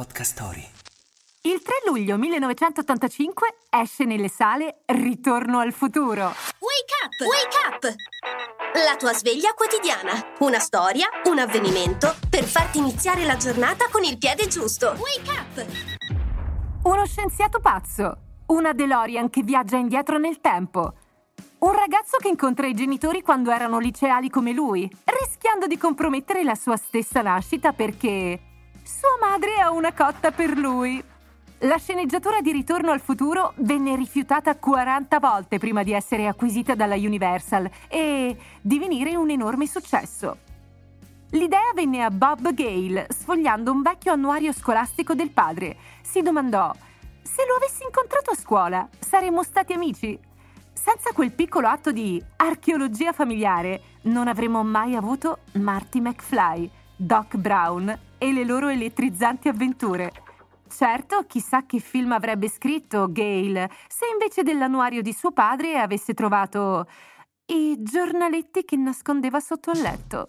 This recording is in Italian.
Podcast Story. Il 3 luglio 1985 esce nelle sale Ritorno al futuro. Wake up! Wake up! La tua sveglia quotidiana. Una storia, un avvenimento per farti iniziare la giornata con il piede giusto. Wake up! Uno scienziato pazzo. Una DeLorean che viaggia indietro nel tempo. Un ragazzo che incontra i genitori quando erano liceali come lui, rischiando di compromettere la sua stessa nascita perché sua madre ha una cotta per lui. La sceneggiatura di Ritorno al futuro venne rifiutata 40 volte prima di essere acquisita dalla Universal e divenire un enorme successo. L'idea venne a Bob Gale sfogliando un vecchio annuario scolastico del padre. Si domandò: se lo avessi incontrato a scuola, saremmo stati amici? Senza quel piccolo atto di archeologia familiare, non avremmo mai avuto Marty McFly, Doc Brown e le loro elettrizzanti avventure. Certo, chissà che film avrebbe scritto Gale se invece dell'annuario di suo padre avesse trovato i giornaletti che nascondeva sotto il letto.